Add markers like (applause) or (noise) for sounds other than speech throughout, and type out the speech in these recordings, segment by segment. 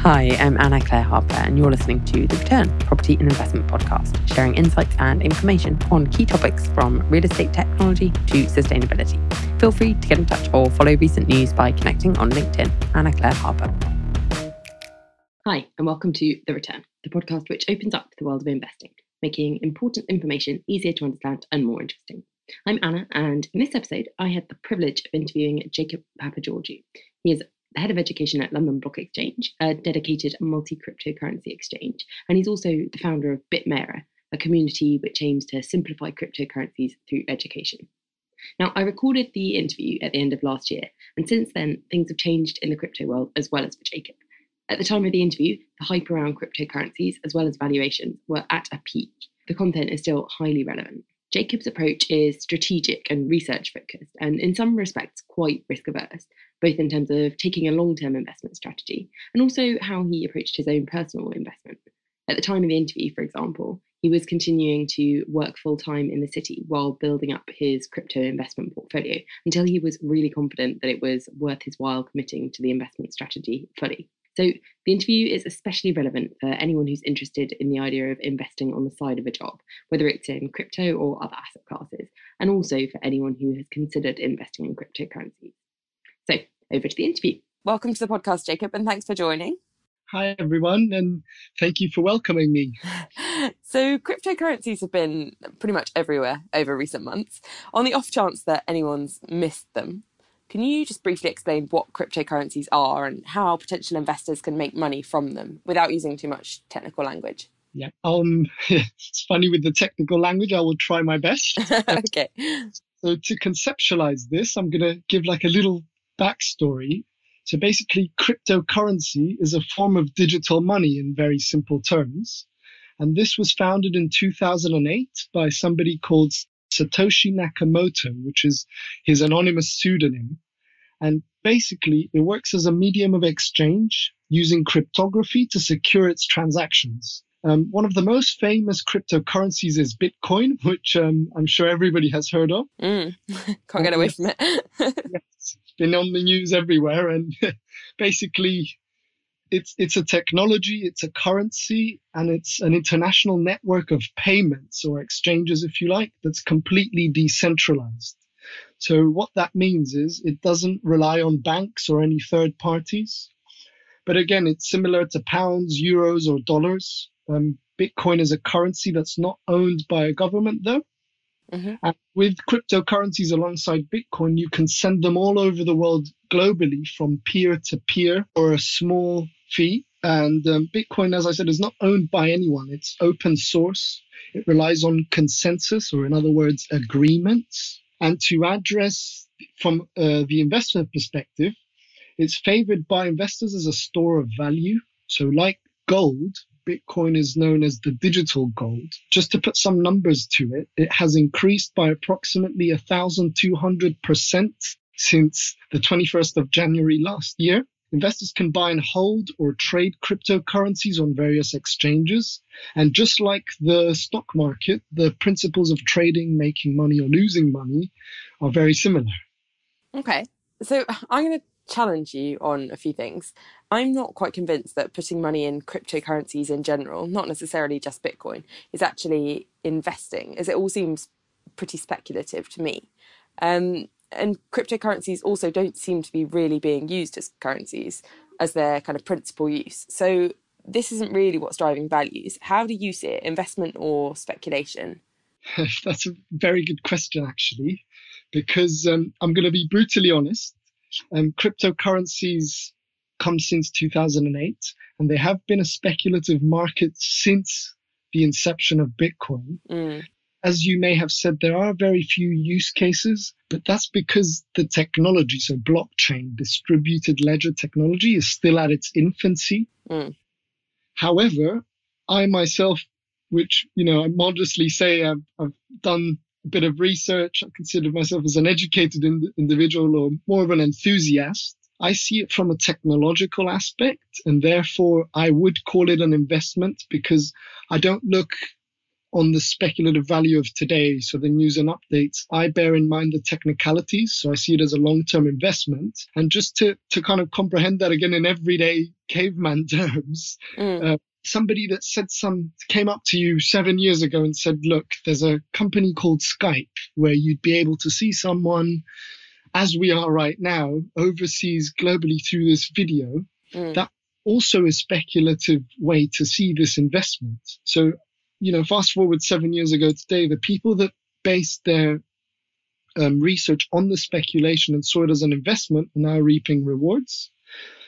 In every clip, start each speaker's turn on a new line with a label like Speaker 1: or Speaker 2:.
Speaker 1: Hi, I'm Anna Clare Harper, and you're listening to The Return Property and Investment Podcast, sharing insights and information on key topics from real estate technology to sustainability. Feel free to get in touch or follow recent news by connecting on LinkedIn. Anna Clare Harper. Hi, and welcome to The Return, the podcast which opens up the world of investing, making important information easier to understand and more interesting. I'm Anna, and in this episode, I had the privilege of interviewing Jacob Papageorgiou. He is the head of education at London Block Exchange, a dedicated multi cryptocurrency exchange, and he's also the founder of Bitmera, a community which aims to simplify cryptocurrencies through education. Now, I recorded the interview at the end of last year, and since then, things have changed in the crypto world as well as for Jacob. At the time of the interview, the hype around cryptocurrencies as well as valuations were at a peak. The content is still highly relevant. Jacob's approach is strategic and research focused, and in some respects, quite risk averse, both in terms of taking a long term investment strategy and also how he approached his own personal investment. At the time of the interview, for example, he was continuing to work full time in the city while building up his crypto investment portfolio until he was really confident that it was worth his while committing to the investment strategy fully. So, the interview is especially relevant for anyone who's interested in the idea of investing on the side of a job, whether it's in crypto or other asset classes, and also for anyone who has considered investing in cryptocurrencies. So, over to the interview. Welcome to the podcast, Jacob, and thanks for joining.
Speaker 2: Hi, everyone, and thank you for welcoming me. (laughs)
Speaker 1: so, cryptocurrencies have been pretty much everywhere over recent months. On the off chance that anyone's missed them, can you just briefly explain what cryptocurrencies are and how potential investors can make money from them without using too much technical language?
Speaker 2: Yeah, um, (laughs) it's funny with the technical language. I will try my best. (laughs)
Speaker 1: okay.
Speaker 2: So to conceptualize this, I'm going to give like a little backstory. So basically, cryptocurrency is a form of digital money in very simple terms. And this was founded in 2008 by somebody called Satoshi Nakamoto, which is his anonymous pseudonym. And basically, it works as a medium of exchange using cryptography to secure its transactions. Um, one of the most famous cryptocurrencies is Bitcoin, (laughs) which um, I'm sure everybody has heard of.
Speaker 1: Mm. (laughs) Can't get away from it. (laughs)
Speaker 2: yes, it's been on the news everywhere. And basically, it's it's a technology, it's a currency, and it's an international network of payments or exchanges, if you like, that's completely decentralized. So what that means is it doesn't rely on banks or any third parties. But again, it's similar to pounds, euros, or dollars. Um, Bitcoin is a currency that's not owned by a government, though. Mm-hmm. And with cryptocurrencies alongside Bitcoin, you can send them all over the world globally from peer to peer for a small fee. And um, Bitcoin, as I said, is not owned by anyone. It's open source. It relies on consensus, or in other words, agreements. And to address from uh, the investment perspective, it's favored by investors as a store of value. So, like gold, Bitcoin is known as the digital gold. Just to put some numbers to it, it has increased by approximately 1,200% since the 21st of January last year. Investors can buy and hold or trade cryptocurrencies on various exchanges. And just like the stock market, the principles of trading, making money, or losing money are very similar.
Speaker 1: Okay. So I'm going to challenge you on a few things. I'm not quite convinced that putting money in cryptocurrencies in general, not necessarily just Bitcoin, is actually investing, as it all seems pretty speculative to me. Um, and cryptocurrencies also don't seem to be really being used as currencies as their kind of principal use. So this isn't really what's driving values. How do you see it, investment or speculation? (laughs)
Speaker 2: That's a very good question, actually, because um, I'm going to be brutally honest. Um, cryptocurrencies come since 2008, and they have been a speculative market since the inception of Bitcoin. Mm as you may have said, there are very few use cases, but that's because the technology, so blockchain, distributed ledger technology, is still at its infancy. Mm. However, I myself, which, you know, I modestly say I've, I've done a bit of research, I consider myself as an educated in- individual or more of an enthusiast. I see it from a technological aspect, and therefore I would call it an investment because I don't look on the speculative value of today, so the news and updates, I bear in mind the technicalities. So I see it as a long term investment. And just to, to kind of comprehend that again in everyday caveman (laughs) terms, mm. uh, somebody that said some came up to you seven years ago and said, look, there's a company called Skype where you'd be able to see someone as we are right now overseas globally through this video. Mm. That also a speculative way to see this investment. So, you know, fast forward seven years ago today, the people that based their um, research on the speculation and saw it as an investment are now reaping rewards.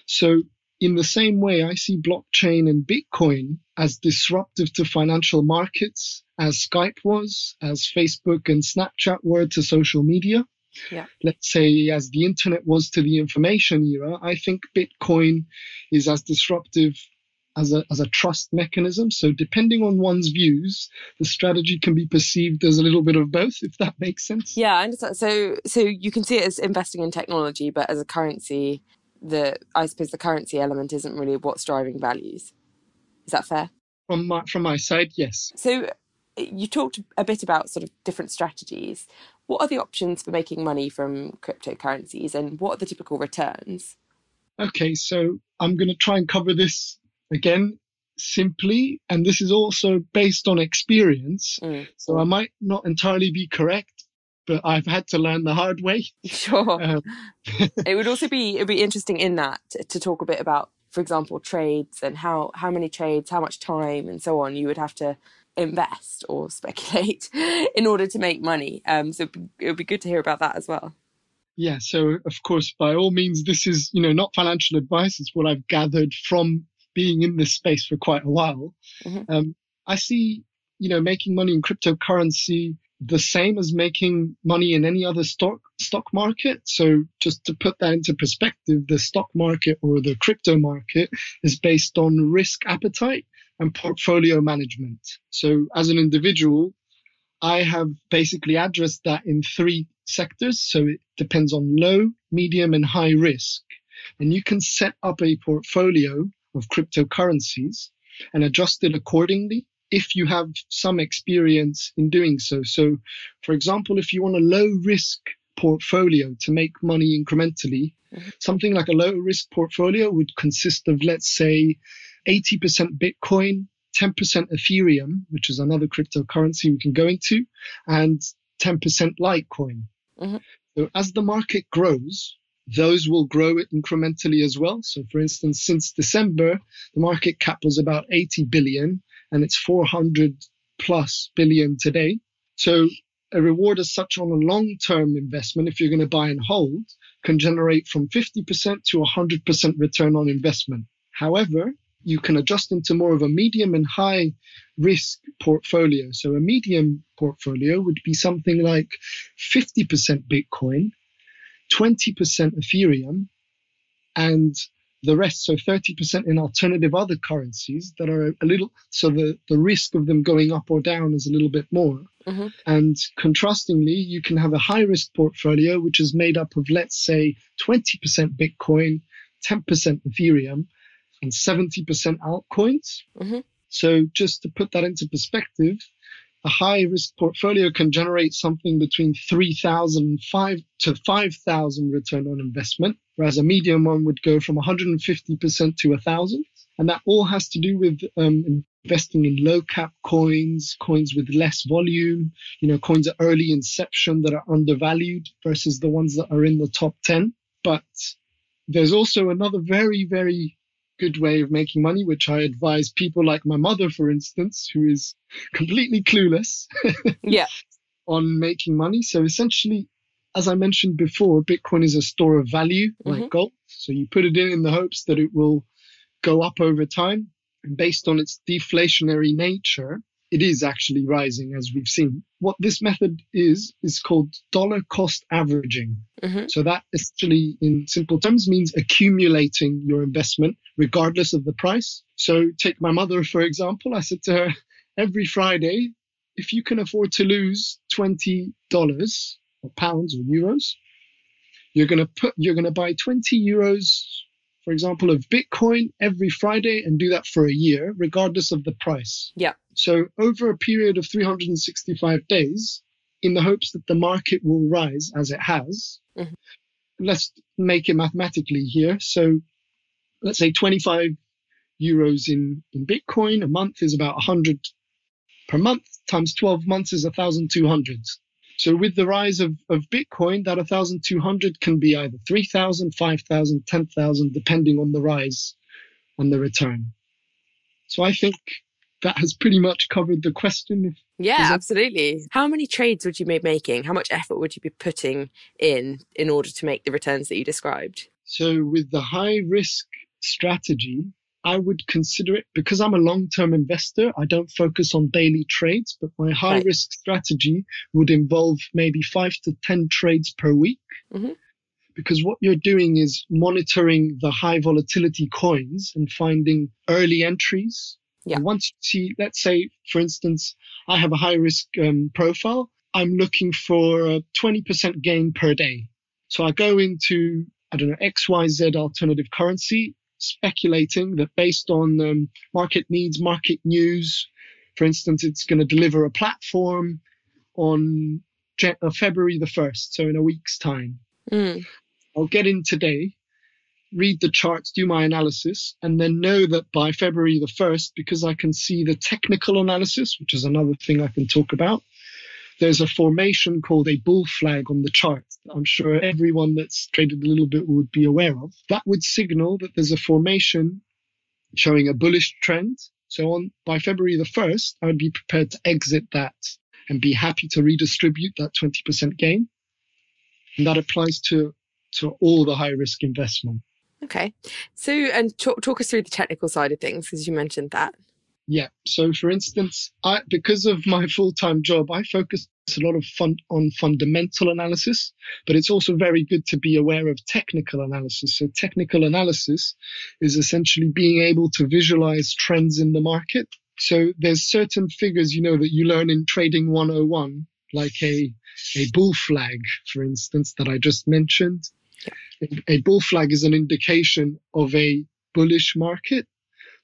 Speaker 2: So, in the same way, I see blockchain and Bitcoin as disruptive to financial markets, as Skype was, as Facebook and Snapchat were to social media
Speaker 1: yeah.
Speaker 2: let's say, as the internet was to the information era, I think Bitcoin is as disruptive as a, as a trust mechanism. So depending on one's views, the strategy can be perceived as a little bit of both, if that makes sense.
Speaker 1: Yeah, I understand. So so you can see it as investing in technology, but as a currency, the I suppose the currency element isn't really what's driving values. Is that fair?
Speaker 2: From my from my side, yes.
Speaker 1: So you talked a bit about sort of different strategies. What are the options for making money from cryptocurrencies and what are the typical returns?
Speaker 2: Okay, so I'm going to try and cover this again simply, and this is also based on experience. Mm. So I might not entirely be correct, but I've had to learn the hard way. (laughs)
Speaker 1: Sure. Um, (laughs) it would also be it'd be interesting in that to talk a bit about, for example, trades and how how many trades, how much time, and so on you would have to invest or (laughs) speculate in order to make money. Um, so it would be good to hear about that as well.
Speaker 2: Yeah, so of course, by all means, this is you know not financial advice. It's what I've gathered from being in this space for quite a while. Mm-hmm. Um, I see you know making money in cryptocurrency the same as making money in any other stock stock market. So just to put that into perspective, the stock market or the crypto market is based on risk appetite and portfolio management. So as an individual, I have basically addressed that in three sectors. So it depends on low, medium, and high risk. And you can set up a portfolio of cryptocurrencies and adjust it accordingly if you have some experience in doing so. So, for example, if you want a low risk portfolio to make money incrementally, mm-hmm. something like a low risk portfolio would consist of, let's say, 80% Bitcoin, 10% Ethereum, which is another cryptocurrency we can go into, and 10% Litecoin. Mm-hmm. So as the market grows, those will grow it incrementally as well. So for instance, since December, the market cap was about 80 billion and it's 400 plus billion today. So a reward as such on a long-term investment, if you're going to buy and hold, can generate from 50% to 100% return on investment. However, you can adjust into more of a medium and high risk portfolio. So a medium portfolio would be something like 50% Bitcoin, 20% Ethereum, and the rest, so 30% in alternative other currencies that are a little, so the, the risk of them going up or down is a little bit more. Mm-hmm. And contrastingly, you can have a high risk portfolio, which is made up of, let's say, 20% Bitcoin, 10% Ethereum, and 70% altcoins. Mm-hmm. So just to put that into perspective, a high risk portfolio can generate something between 3,000 to 5,000 return on investment, whereas a medium one would go from 150% to 1,000. And that all has to do with um, investing in low cap coins, coins with less volume, you know, coins at early inception that are undervalued versus the ones that are in the top 10. But there's also another very, very good way of making money, which I advise people like my mother, for instance, who is completely clueless. (laughs)
Speaker 1: yeah.
Speaker 2: On making money. So essentially, as I mentioned before, Bitcoin is a store of value like mm-hmm. gold. So you put it in in the hopes that it will go up over time. And based on its deflationary nature, it is actually rising as we've seen. What this method is, is called dollar cost averaging. Mm-hmm. So that essentially in simple terms means accumulating your investment regardless of the price. So take my mother, for example. I said to her every Friday, if you can afford to lose $20 or pounds or euros, you're going to put, you're going to buy 20 euros for example, of Bitcoin every Friday and do that for a year, regardless of the price.
Speaker 1: Yeah.
Speaker 2: So over a period of 365 days, in the hopes that the market will rise as it has,
Speaker 1: Mhm.
Speaker 2: let's make it mathematically here. So let's say 25 euros in, in Bitcoin a month is about 100 per month times 12 months is 1,200. So with the rise of, of Bitcoin, that 1,200 can be either 3,000, 5,000, 10,000, depending on the rise on the return. So I think that has pretty much covered the question.
Speaker 1: Yeah, absolutely. How many trades would you be making? How much effort would you be putting in in order to make the returns that you described?
Speaker 2: So with the high risk strategy, I would consider it because I'm a long term investor. I don't focus on daily trades, but my high
Speaker 1: Right.
Speaker 2: risk strategy would involve maybe five to 10 trades per week.
Speaker 1: Mhm.
Speaker 2: Because what you're doing is monitoring the high volatility coins and finding early entries.
Speaker 1: Yeah.
Speaker 2: And once you see, let's say, for instance, I have a high risk um, profile. I'm looking for a 20% gain per day. So I go into, I don't know, XYZ alternative currency, speculating that based on um, market needs, market news, for instance, it's going to deliver a platform on Jan- uh, February the 1st, so in a week's time.
Speaker 1: Mm.
Speaker 2: I'll get in today, read the charts, do my analysis, and then know that by February the 1st, because I can see the technical analysis, which is another thing I can talk about, there's a formation called a bull flag on the chart. I'm sure everyone that's traded a little bit would be aware of. That would signal that there's a formation showing a bullish trend. So on by February the 1st, I would be prepared to exit that and be happy to redistribute that 20% gain. And that applies to to all the high risk investment.
Speaker 1: Okay. So, and talk, talk us through the technical side of things, because you mentioned that.
Speaker 2: Yeah. So for instance, I because of my full-time job, I focus a lot of fun on fundamental analysis, but it's also very good to be aware of technical analysis. So technical analysis is essentially being able to visualize trends in the market. So there's certain figures, you know, that you learn in trading 101, like a a bull flag, for instance, that I just mentioned. A- A bull flag is an indication of a bullish market.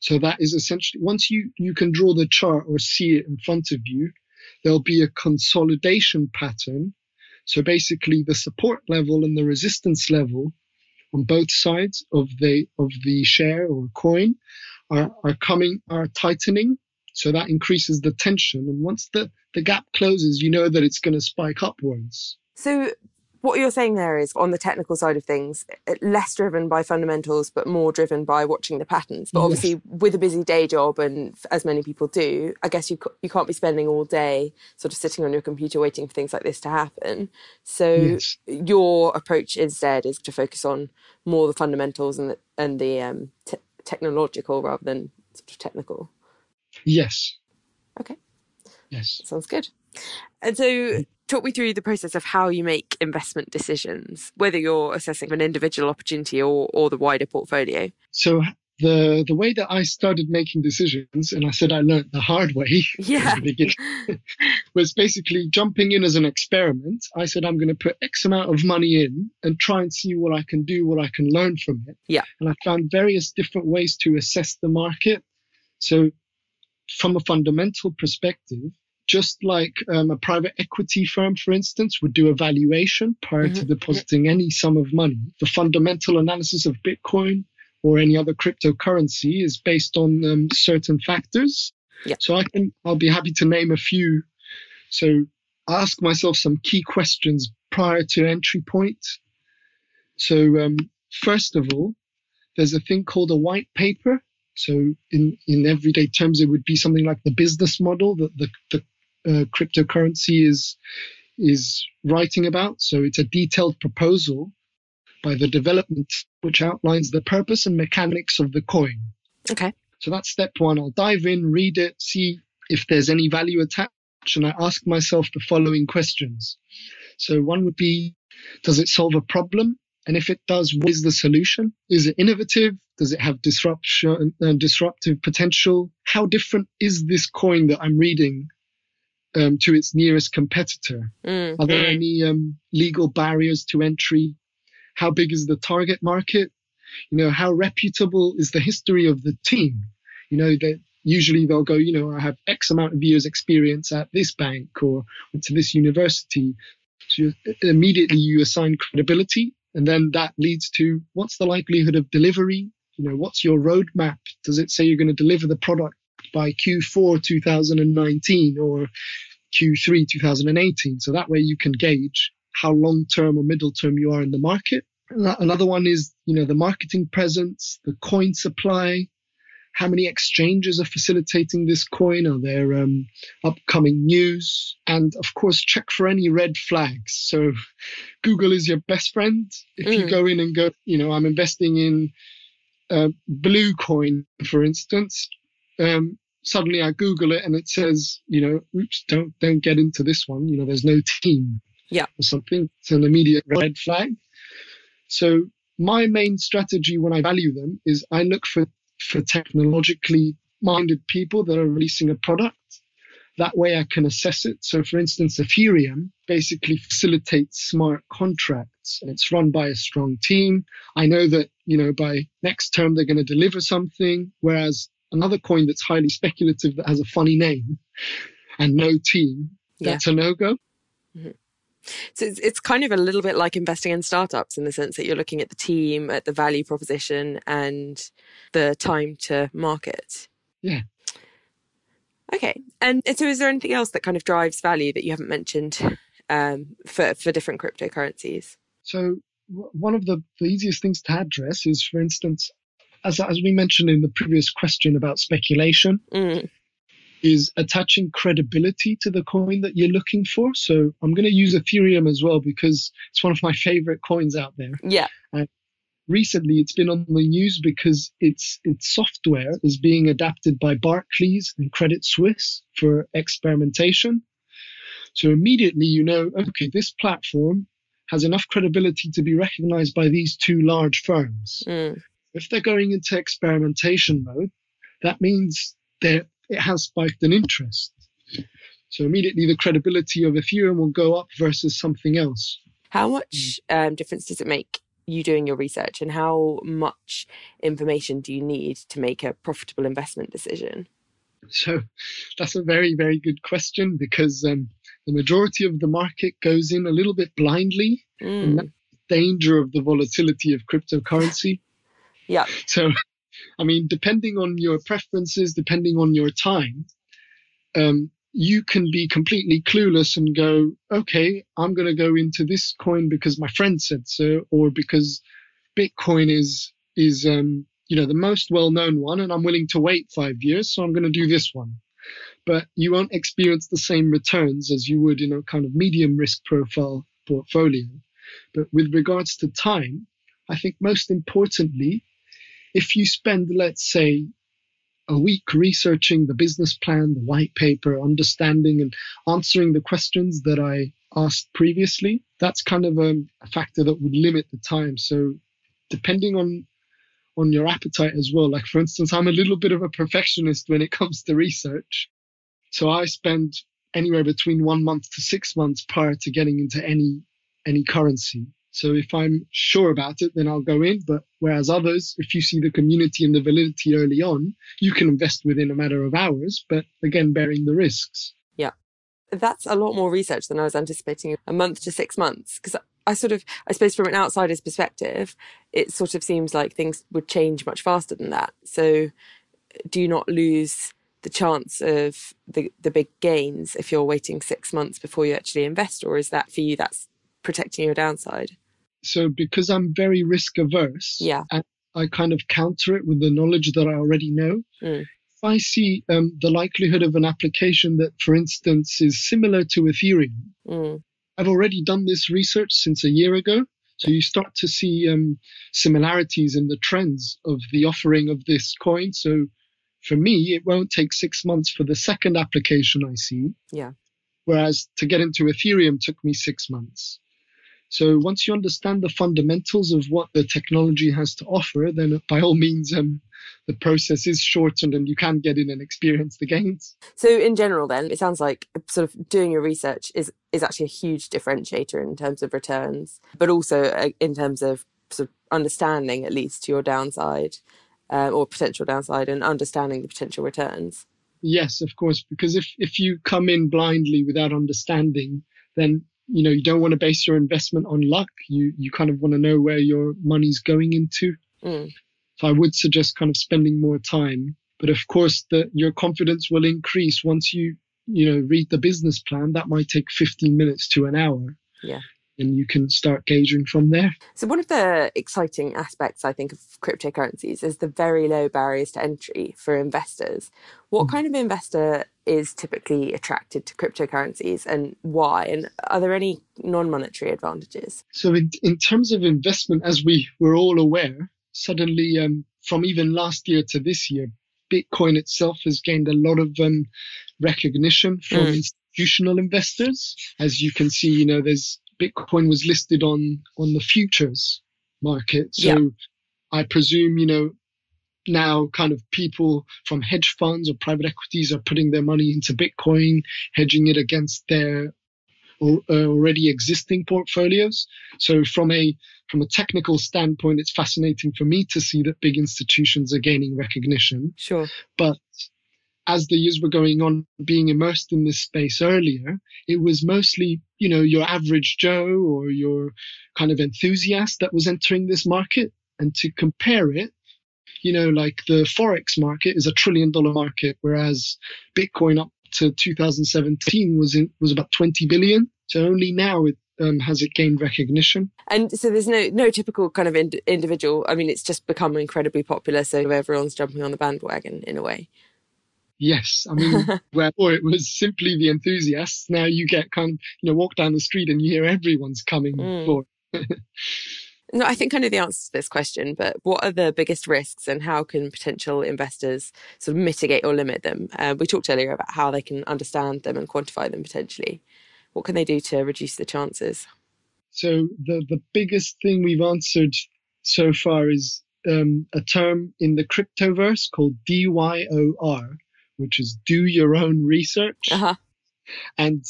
Speaker 2: So that is essentially once you, you can draw the chart or see it in front of you, there'll be a consolidation pattern. So basically the support level and the resistance level on both sides of the of the share or coin are, are coming are tightening. So that increases the tension. And once the, the gap closes, you know that it's going to spike upwards.
Speaker 1: So, what you're saying there is on the technical side of things, eh, less driven by fundamentals, but more driven by watching the patterns. But
Speaker 2: Yes.
Speaker 1: obviously, with a busy day job, and as many people do, I guess you you can't be spending all day sort of sitting on your computer waiting for things like this to happen. So,
Speaker 2: Yes.
Speaker 1: your approach instead is to focus on more the fundamentals and the, and the um, te- technological rather than sort of technical.
Speaker 2: Yes.
Speaker 1: Okay.
Speaker 2: Yes.
Speaker 1: Sounds good. And so, talk me through the process of how you make investment decisions, whether you're assessing an individual opportunity or, or the wider portfolio.
Speaker 2: So the the way that I started making decisions, and I said I learned the hard way (laughs)
Speaker 1: Yeah.
Speaker 2: beginning, (laughs) was basically jumping in as an experiment. I said I'm going to put X amount of money in and try and see what I can do, what I can learn from it.
Speaker 1: Yeah.
Speaker 2: And I found various different ways to assess the market. So from a fundamental perspective, just like um, a private equity firm, for instance, would do a valuation prior to
Speaker 1: Mhm.
Speaker 2: depositing any sum of money, the fundamental analysis of Bitcoin or any other cryptocurrency is based on um, certain factors.
Speaker 1: Yeah.
Speaker 2: So I can, I'll be happy to name a few. So ask myself some key questions prior to entry point. So um, first of all, there's a thing called a white paper. So in, in everyday terms, it would be something like the business model that the, the uh, cryptocurrency is is writing about. So it's a detailed proposal by the development which outlines the purpose and mechanics of the coin.
Speaker 1: Okay.
Speaker 2: So that's step one. I'll dive in, read it, see if there's any value attached, and I ask myself the following questions. So one would be, does it solve a problem? And if it does, what is the solution? Is it innovative? Does it have disruption, uh, disruptive potential? How different is this coin that I'm reading um, to its nearest competitor?
Speaker 1: Mm.
Speaker 2: Are there any um, legal barriers to entry? How big is the target market? You know, how reputable is the history of the team? You know, that usually they'll go, you know, I have X amount of years experience at this bank or went to this university. So you, immediately you assign credibility and then that leads to what's the likelihood of delivery? You know, what's your roadmap? Does it say you're going to deliver the product by Q4 2019 or Q3 2018? So that way you can gauge how long term or middle term you are in the market. Another one is, you know, the marketing presence, the coin supply, how many exchanges are facilitating this coin? Are there um, upcoming news? And of course, check for any red flags. So (laughs) Google is your best friend. If mm. you go in and go, you know, I'm investing in uh, Blue Coin, for instance. Um, suddenly I Google it and it says, you know, oops, don't don't get into this one. You know, there's no team.
Speaker 1: Yeah.
Speaker 2: Or something. It's an immediate red flag. So my main strategy when I value them is I look for for technologically minded people that are releasing a product. That way I can assess it. So for instance, Ethereum basically facilitates smart contracts and it's run by a strong team. I know that, you know, by next term they're going to deliver something. Whereas another coin that's highly speculative that has a funny name and no team, that's yeah. a no go. Mm-hmm.
Speaker 1: So it's, it's kind of a little bit like investing in startups in the sense that you're looking at the team, at the value proposition, and the time to market.
Speaker 2: Yeah.
Speaker 1: Okay. And so is there anything else that kind of drives value that you haven't mentioned um, for, for different cryptocurrencies?
Speaker 2: So one of the, the easiest things to address is, for instance, as, as we mentioned in the previous question about speculation, mm is attaching credibility to the coin that you're looking for. So I'm going to use Ethereum as well because it's one of my favorite coins out there.
Speaker 1: Yeah.
Speaker 2: And recently it's been on the news because its its software is being adapted by Barclays and Credit Suisse for experimentation. So immediately you know, okay, this platform has enough credibility to be recognized by these two large firms. Mm. If they're going into experimentation mode, that means they're it has spiked an interest. So immediately the credibility of Ethereum will go up versus something else.
Speaker 1: How much um, difference does it make you doing your research and how much information do you need to make a profitable investment decision?
Speaker 2: So that's a very, very good question because um, the majority of the market goes in a little bit blindly. Mm. And that's the danger of the volatility of cryptocurrency.
Speaker 1: Yeah.
Speaker 2: So I mean, depending on your preferences, depending on your time, um, you can be completely clueless and go, okay, I'm going to go into this coin because my friend said so, or because Bitcoin is, is, um, you know, the most well-known one and I'm willing to wait five years. So I'm going to do this one, but you won't experience the same returns as you would in a kind of medium risk profile portfolio. But with regards to time, I think most importantly, if you spend, let's say, a week researching the business plan, the white paper, understanding and answering the questions that I asked previously, that's kind of a, a factor that would limit the time. So depending on on your appetite as well. Like for instance, I'm a little bit of a perfectionist when it comes to research. So I spend anywhere between one month to six months prior to getting into any any currency. So if I'm sure about it, then I'll go in. But whereas others, if you see the community and the validity early on, you can invest within a matter of hours, but again, bearing the risks.
Speaker 1: Yeah. That's a lot more research than I was anticipating. A month to six months. Because I sort of, I suppose from an outsider's perspective, it sort of seems like things would change much faster than that. So do you not lose the chance of the, the big gains if you're waiting six months before you actually invest? Or is that for you, that's protecting your downside?
Speaker 2: So because I'm very risk averse,
Speaker 1: yeah,
Speaker 2: I kind of counter it with the knowledge that I already know. Mm. If I see um, the likelihood of an application that, for instance, is similar to Ethereum, mm. I've already done this research since a year ago. So you start to see um, similarities in the trends of the offering of this coin. So for me, it won't take six months for the second application I see.
Speaker 1: Yeah.
Speaker 2: Whereas to get into Ethereum took me six months. So once you understand the fundamentals of what the technology has to offer, then by all means, um, the process is shortened and you can get in and experience the gains.
Speaker 1: So in general, then it sounds like sort of doing your research is is actually a huge differentiator in terms of returns, but also uh, in terms of sort of understanding at least your downside uh, or potential downside and understanding the potential returns.
Speaker 2: Yes, of course, because if, if you come in blindly without understanding, then you know you don't want to base your investment on luck. You you kind of want to know where your money's going into. Mm. So I would suggest kind of spending more time. But of course, the, your confidence will increase once you you know read the business plan. That might take 15 minutes to an hour.
Speaker 1: Yeah
Speaker 2: and you can start gauging from there.
Speaker 1: So, one of the exciting aspects, I think, of cryptocurrencies is the very low barriers to entry for investors. What mm. kind of investor is typically attracted to cryptocurrencies and why? And are there any non monetary advantages?
Speaker 2: So, in, in terms of investment, as we were all aware, suddenly um, from even last year to this year, Bitcoin itself has gained a lot of um, recognition from mm. institutional investors. As you can see, you know, there's Bitcoin was listed on on the futures market. So yeah. I presume, you know, now kind of people from hedge funds or private equities are putting their money into Bitcoin, hedging it against their uh, already existing portfolios. So from a from a technical standpoint, it's fascinating for me to see that big institutions are gaining recognition.
Speaker 1: Sure.
Speaker 2: But as the years were going on, being immersed in this space earlier, it was mostly, you know, your average Joe or your kind of enthusiast that was entering this market. And to compare it, you know, like the Forex market is a trillion dollar market, whereas Bitcoin up to 2017 was in, was about 20 billion. So only now it um, has it gained recognition.
Speaker 1: And so there's no no typical kind of ind- individual. I mean, it's just become incredibly popular, so everyone's jumping on the bandwagon in a way.
Speaker 2: Yes, I mean, (laughs) where before it was simply the enthusiasts, now you get kind of, you know, walk down the street and you hear everyone's coming mm. for. (laughs)
Speaker 1: no, I think I know the answer to this question, but what are the biggest risks and how can potential investors sort of mitigate or limit them? Uh, we talked earlier about how they can understand them and quantify them potentially. What can they do to reduce the chances?
Speaker 2: So the the biggest thing we've answered so far is um, a term in the cryptoverse called DYOR, which is do your own research.
Speaker 1: Uh-huh.
Speaker 2: And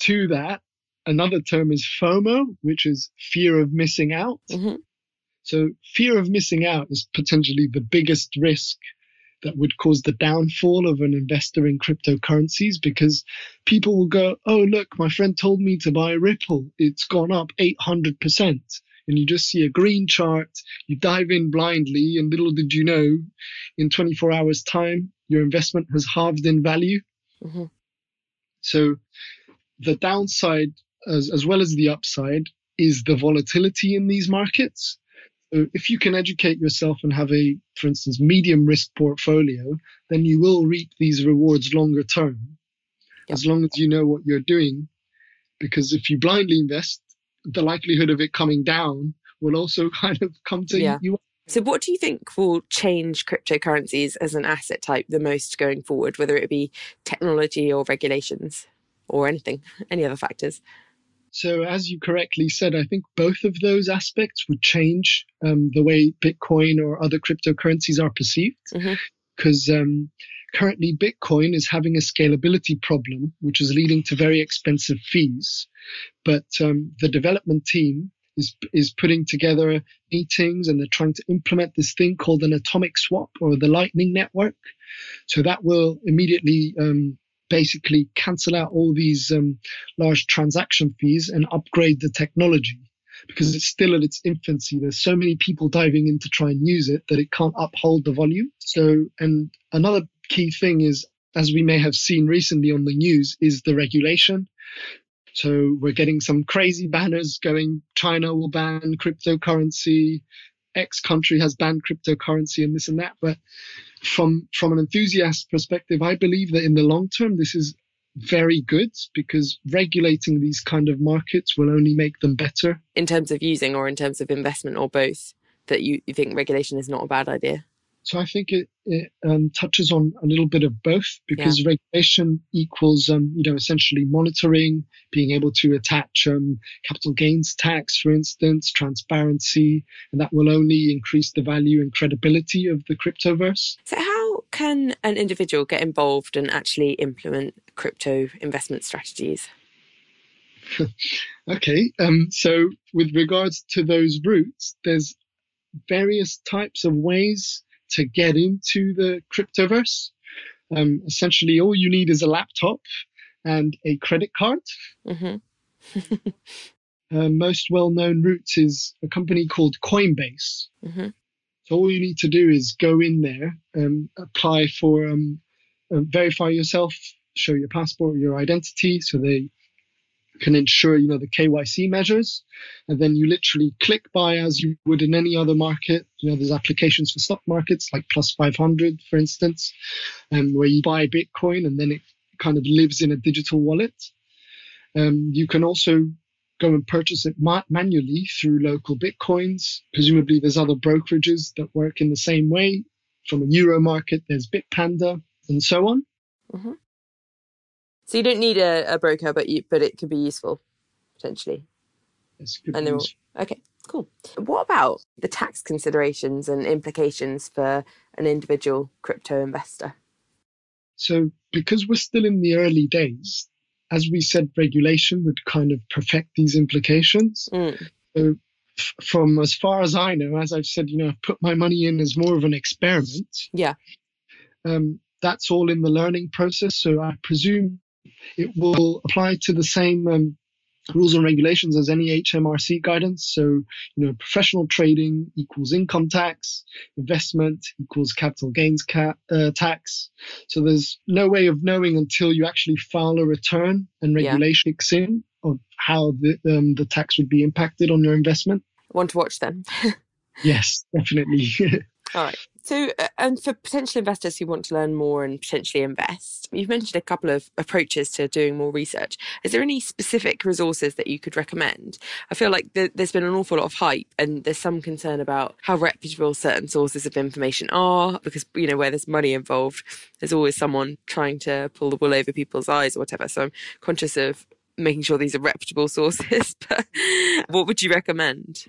Speaker 2: to that, another term is FOMO, which is fear of missing out.
Speaker 1: Mm-hmm.
Speaker 2: So fear of missing out is potentially the biggest risk that would cause the downfall of an investor in cryptocurrencies because people will go, Oh, look, my friend told me to buy Ripple. It's gone up 800% and you just see a green chart, you dive in blindly, and little did you know, in 24 hours' time, your investment has halved in value.
Speaker 1: Mm-hmm.
Speaker 2: So the downside, as, as well as the upside, is the volatility in these markets. So if you can educate yourself and have a, for instance, medium risk portfolio, then you will reap these rewards longer term, yep. as long as you know what you're doing. Because if you blindly invest, the likelihood of it coming down will also (laughs) kind of come to yeah. you.
Speaker 1: So, what do you think will change cryptocurrencies as an asset type the most going forward, whether it be technology or regulations or anything, any other factors?
Speaker 2: So, as you correctly said, I think both of those aspects would change um, the way Bitcoin or other cryptocurrencies are perceived. Because
Speaker 1: mm-hmm.
Speaker 2: um, currently, Bitcoin is having a scalability problem, which is leading to very expensive fees. But um, the development team is is putting together meetings and they're trying to implement this thing called an atomic swap or the Lightning Network. So that will immediately um, basically cancel out all these um, large transaction fees and upgrade the technology because it's still at its infancy. There's so many people diving in to try and use it that it can't uphold the volume. So, and another key thing is, as we may have seen recently on the news, is the regulation. So we're getting some crazy banners going, China will ban cryptocurrency, X country has banned cryptocurrency and this and that. But from, from an enthusiast perspective, I believe that in the long term, this is very good because regulating these kind of markets will only make them better.
Speaker 1: In terms of using or in terms of investment or both, that you, you think regulation is not a bad idea?
Speaker 2: So I think it, it um, touches on a little bit of both because yeah. regulation equals, um, you know, essentially monitoring, being able to attach um, capital gains tax, for instance, transparency, and that will only increase the value and credibility of the cryptoverse.
Speaker 1: So how can an individual get involved and actually implement crypto investment strategies? (laughs)
Speaker 2: okay, um, so with regards to those routes, there's various types of ways to get into the cryptoverse. Um, essentially, all you need is a laptop and a credit card. Mm-hmm. (laughs) uh, most well-known route is a company called Coinbase. Mm-hmm. So all you need to do is go in there, and apply for, um, uh, verify yourself, show your passport, your identity, so they can ensure you know the KYC measures, and then you literally click buy as you would in any other market. You know, there's applications for stock markets like Plus 500, for instance, um, where you buy Bitcoin and then it kind of lives in a digital wallet. Um, you can also go and purchase it ma- manually through LocalBitcoins. Presumably, there's other brokerages that work in the same way. From a euro market, there's Bitpanda and so on. Mm-hmm.
Speaker 1: So you don't need a, a broker, but you, but it could be useful potentially.
Speaker 2: Yes, could and be useful.
Speaker 1: okay, cool. What about the tax considerations and implications for an individual crypto investor?
Speaker 2: So, because we're still in the early days, as we said, regulation would kind of perfect these implications. Mm. So, f- from as far as I know, as I've said, you know, I've put my money in as more of an experiment.
Speaker 1: Yeah.
Speaker 2: Um, that's all in the learning process. So I presume it will apply to the same um, rules and regulations as any HMRC guidance. So, you know, professional trading equals income tax, investment equals capital gains ca- uh, tax. So there's no way of knowing until you actually file a return and regulation yeah. kicks in of how the, um, the tax would be impacted on your investment.
Speaker 1: Want to watch then. (laughs)
Speaker 2: yes, definitely. (laughs)
Speaker 1: All right. So, uh, and for potential investors who want to learn more and potentially invest, you've mentioned a couple of approaches to doing more research. Is there any specific resources that you could recommend? I feel like th- there's been an awful lot of hype and there's some concern about how reputable certain sources of information are because, you know, where there's money involved, there's always someone trying to pull the wool over people's eyes or whatever. So I'm conscious of making sure these are reputable (laughs) sources. but what would you recommend?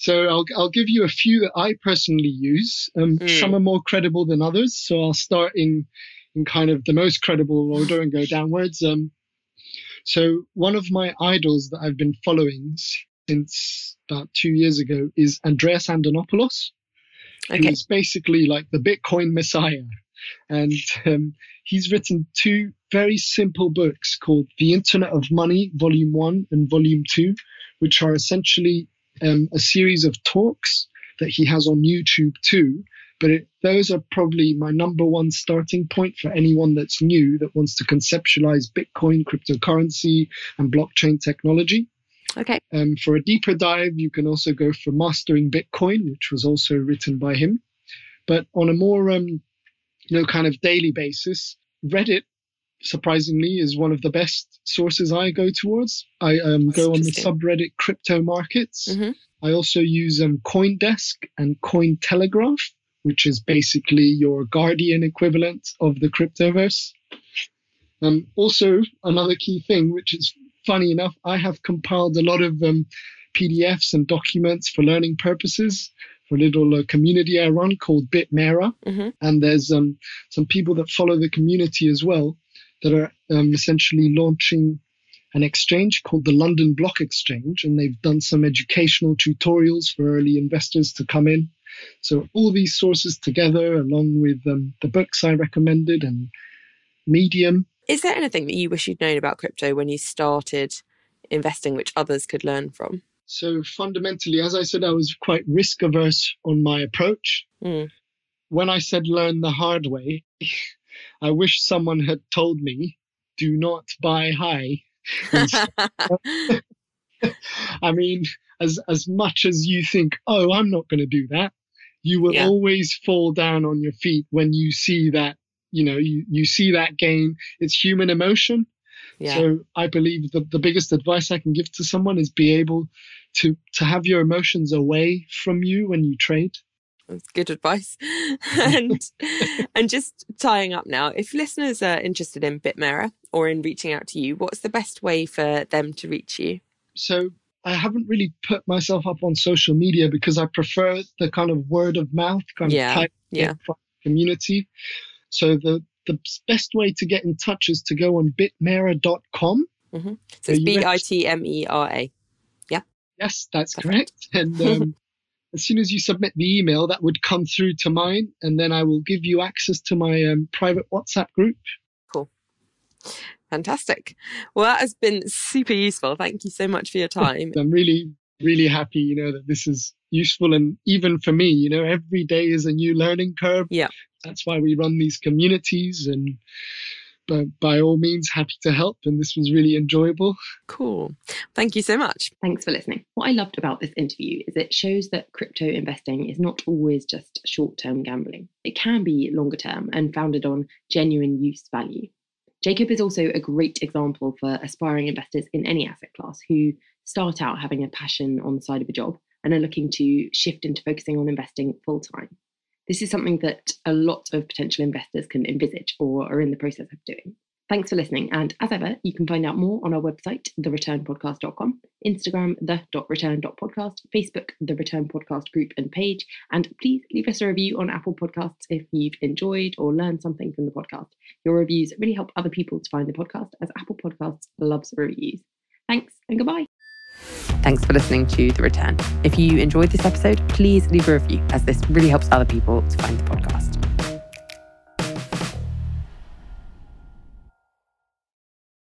Speaker 2: So I'll, I'll give you a few that I personally use. Um, mm. Some are more credible than others. So I'll start in, in kind of the most credible order and go downwards. Um, so one of my idols that I've been following since about two years ago is Andreas Antonopoulos, okay. is basically like the Bitcoin messiah. And um, he's written two very simple books called The Internet of Money, Volume 1 and Volume 2, which are essentially um, a series of talks that he has on YouTube too. But it, those are probably my number one starting point for anyone that's new that wants to conceptualize Bitcoin, cryptocurrency, and blockchain technology.
Speaker 1: Okay.
Speaker 2: Um, for a deeper dive, you can also go for Mastering Bitcoin, which was also written by him. But on a more, um, you know, kind of daily basis, Reddit surprisingly is one of the best sources I go towards. I um, go on the subreddit crypto markets. Mm-hmm. I also use um, CoinDesk and Cointelegraph, which is basically your Guardian equivalent of the cryptoverse. Um, also, another key thing, which is funny enough, I have compiled a lot of um, PDFs and documents for learning purposes for a little uh, community I run called Bitmera. Mm-hmm. And there's um, some people that follow the community as well that are um, essentially launching an exchange called the London Block Exchange, and they've done some educational tutorials for early investors to come in. So all these sources together, along with um, the books I recommended and Medium.
Speaker 1: Is there anything that you wish you'd known about crypto when you started investing, which others could learn from?
Speaker 2: So fundamentally, as I said, I was quite risk averse on my approach. Mm. When I said learn the hard way, I wish someone had told me, do not buy high. (laughs) I mean, as, as much as you think, oh, I'm not going to do that, you will yeah. always fall down on your feet when you see that, you know, you, you see that gain. It's human emotion. Yeah. So I believe the, the biggest advice I can give to someone is be able to, to have your emotions away from you when you trade.
Speaker 1: That's good advice. (laughs) (laughs) and and just tying up now, if listeners are interested in Bitmera or in reaching out to you, what's the best way for them to reach you?
Speaker 2: So I haven't really put myself up on social media because I prefer the kind of word of mouth kind
Speaker 1: yeah,
Speaker 2: of
Speaker 1: yeah.
Speaker 2: community. So the the best way to get in touch is to go on bitmera.com.
Speaker 1: Mm-hmm. So it's B I T M E R A. Yeah.
Speaker 2: Yes, that's correct. And um, (laughs) as soon as you submit the email, that would come through to mine, and then I will give you access to my um, private WhatsApp group.
Speaker 1: Cool. Fantastic. Well, that has been super useful. Thank you so much for your time.
Speaker 2: I'm really, really happy, you know, that this is useful. And even for me, you know, every day is a new learning curve.
Speaker 1: Yeah.
Speaker 2: That's why we run these communities and but by all means happy to help and this was really enjoyable.
Speaker 1: Cool. Thank you so much.
Speaker 3: Thanks for listening. What i loved about this interview is it shows that crypto investing is not always just short-term gambling. It can be longer term and founded on genuine use value. Jacob is also a great example for aspiring investors in any asset class who start out having a passion on the side of a job and are looking to shift into focusing on investing full time this is something that a lot of potential investors can envisage or are in the process of doing. Thanks for listening. And as ever, you can find out more on our website, thereturnpodcast.com, Instagram, the.return.podcast, Facebook, the Return Podcast group and page. And please leave us a review on Apple Podcasts if you've enjoyed or learned something from the podcast. Your reviews really help other people to find the podcast as Apple Podcasts loves reviews. Thanks and goodbye. Thanks for listening to The Return. If you enjoyed this episode, please leave a review as this really helps other people to find the podcast.